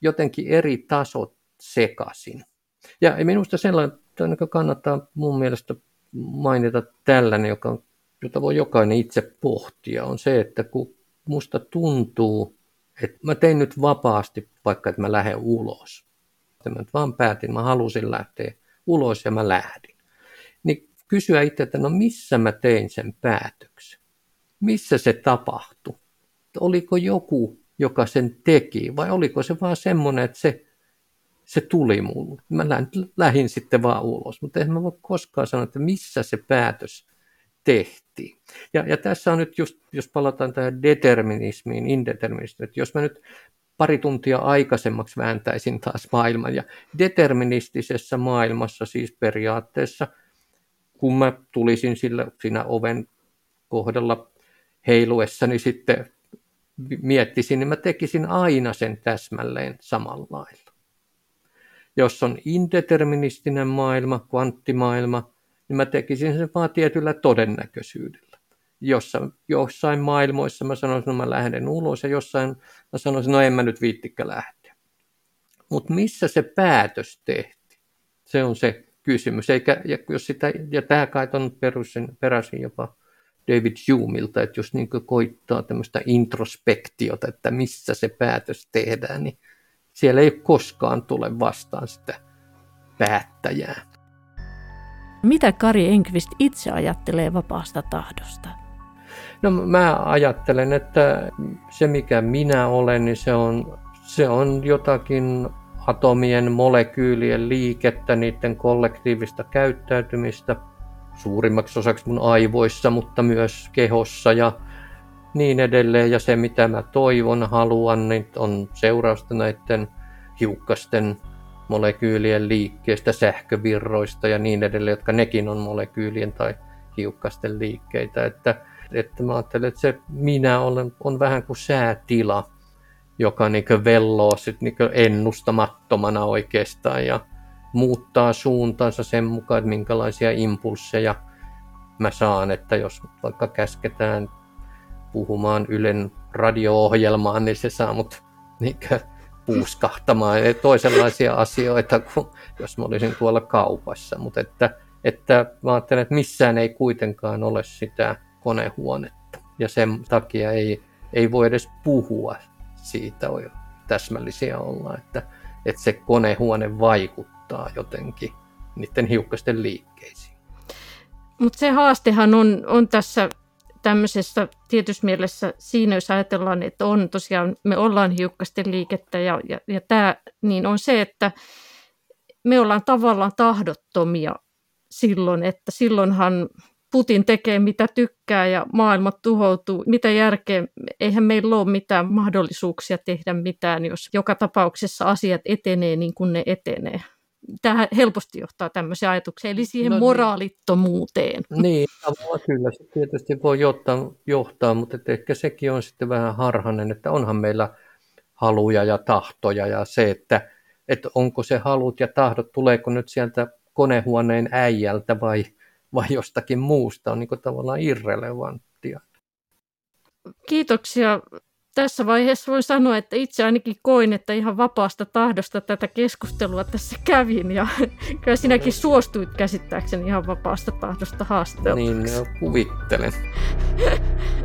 jotenkin eri tasot sekaisin. Ja minusta sellainen kannattaa mun mielestä mainita tällainen, joka jota voi jokainen itse pohtia, on se, että kun musta tuntuu, että mä tein nyt vapaasti, vaikka että mä lähden ulos. Mä nyt vaan päätin, mä halusin lähteä ulos ja mä lähdin. Niin kysyä itse, että no missä mä tein sen päätöksen? Missä se tapahtui? Oliko joku, joka sen teki, vai oliko se vaan semmoinen, että se, se tuli mulle. Mä lähdin sitten vaan ulos, mutta en mä voi koskaan sanoa, että missä se päätös tehtiin. Ja, ja tässä on nyt just, jos palataan tähän determinismiin, indeterminismiin, että jos mä nyt pari tuntia aikaisemmaksi vääntäisin taas maailman, ja deterministisessä maailmassa siis periaatteessa, kun mä tulisin sillä, siinä oven kohdalla heiluessani sitten miettisin, niin mä tekisin aina sen täsmälleen samalla lailla. Jos on indeterministinen maailma, kvanttimaailma, niin mä tekisin sen vaan tietyllä todennäköisyydellä. Jossain, jossain maailmoissa mä sanoisin, että no mä lähden ulos, ja jossain mä sanoisin, no en mä nyt viittikkä lähteä. Mutta missä se päätös tehtiin? Se on se kysymys. Eikä, ja, jos sitä, ja tämä kai on perusin, peräisin jopa David Humeilta, että jos niin koittaa tämmöistä introspektiota, että missä se päätös tehdään, niin siellä ei koskaan tule vastaan sitä päättäjää. Mitä Kari Enkvist itse ajattelee vapaasta tahdosta? No mä ajattelen, että se mikä minä olen, niin se on, se on jotakin atomien, molekyylien liikettä, niiden kollektiivista käyttäytymistä suurimmaksi osaksi mun aivoissa, mutta myös kehossa ja niin edelleen. Ja se mitä mä toivon, haluan, niin on seurausta näiden hiukkasten molekyylien liikkeestä, sähkövirroista ja niin edelleen, jotka nekin on molekyylien tai hiukkasten liikkeitä. Että, että mä ajattelen, että se minä olen, on vähän kuin säätila, joka niin velloo sit niin ennustamattomana oikeastaan ja muuttaa suuntaansa sen mukaan, että minkälaisia impulsseja mä saan, että jos vaikka käsketään puhumaan Ylen radio-ohjelmaan, niin se saa mut niin puuskahtamaan toisenlaisia asioita kuin jos mä olisin tuolla kaupassa. Mutta että, että mä ajattelen, että missään ei kuitenkaan ole sitä konehuonetta. Ja sen takia ei, ei voi edes puhua siitä täsmällisiä olla, että, että se konehuone vaikuttaa jotenkin niiden hiukkasten liikkeisiin. Mutta se haastehan on, on tässä tämmöisessä tietyssä mielessä siinä, jos ajatellaan, että on tosiaan, me ollaan hiukkasten liikettä ja, ja, ja tämä, niin on se, että me ollaan tavallaan tahdottomia silloin, että silloinhan Putin tekee mitä tykkää ja maailma tuhoutuu. Mitä järkeä, eihän meillä ole mitään mahdollisuuksia tehdä mitään, jos joka tapauksessa asiat etenee niin kuin ne etenee tähän helposti johtaa tämmöisiä ajatuksia, eli siihen no, niin. moraalittomuuteen. Niin, kyllä se tietysti voi johtaa, johtaa mutta ehkä sekin on sitten vähän harhainen, että onhan meillä haluja ja tahtoja ja se, että, että onko se halut ja tahdot, tuleeko nyt sieltä konehuoneen äijältä vai, vai jostakin muusta, on niin tavallaan irrelevanttia. Kiitoksia tässä vaiheessa voi sanoa, että itse ainakin koin, että ihan vapaasta tahdosta tätä keskustelua tässä kävin. Ja kyllä sinäkin suostuit käsittääkseni ihan vapaasta tahdosta haastatteluun. Niin, kuvittelen.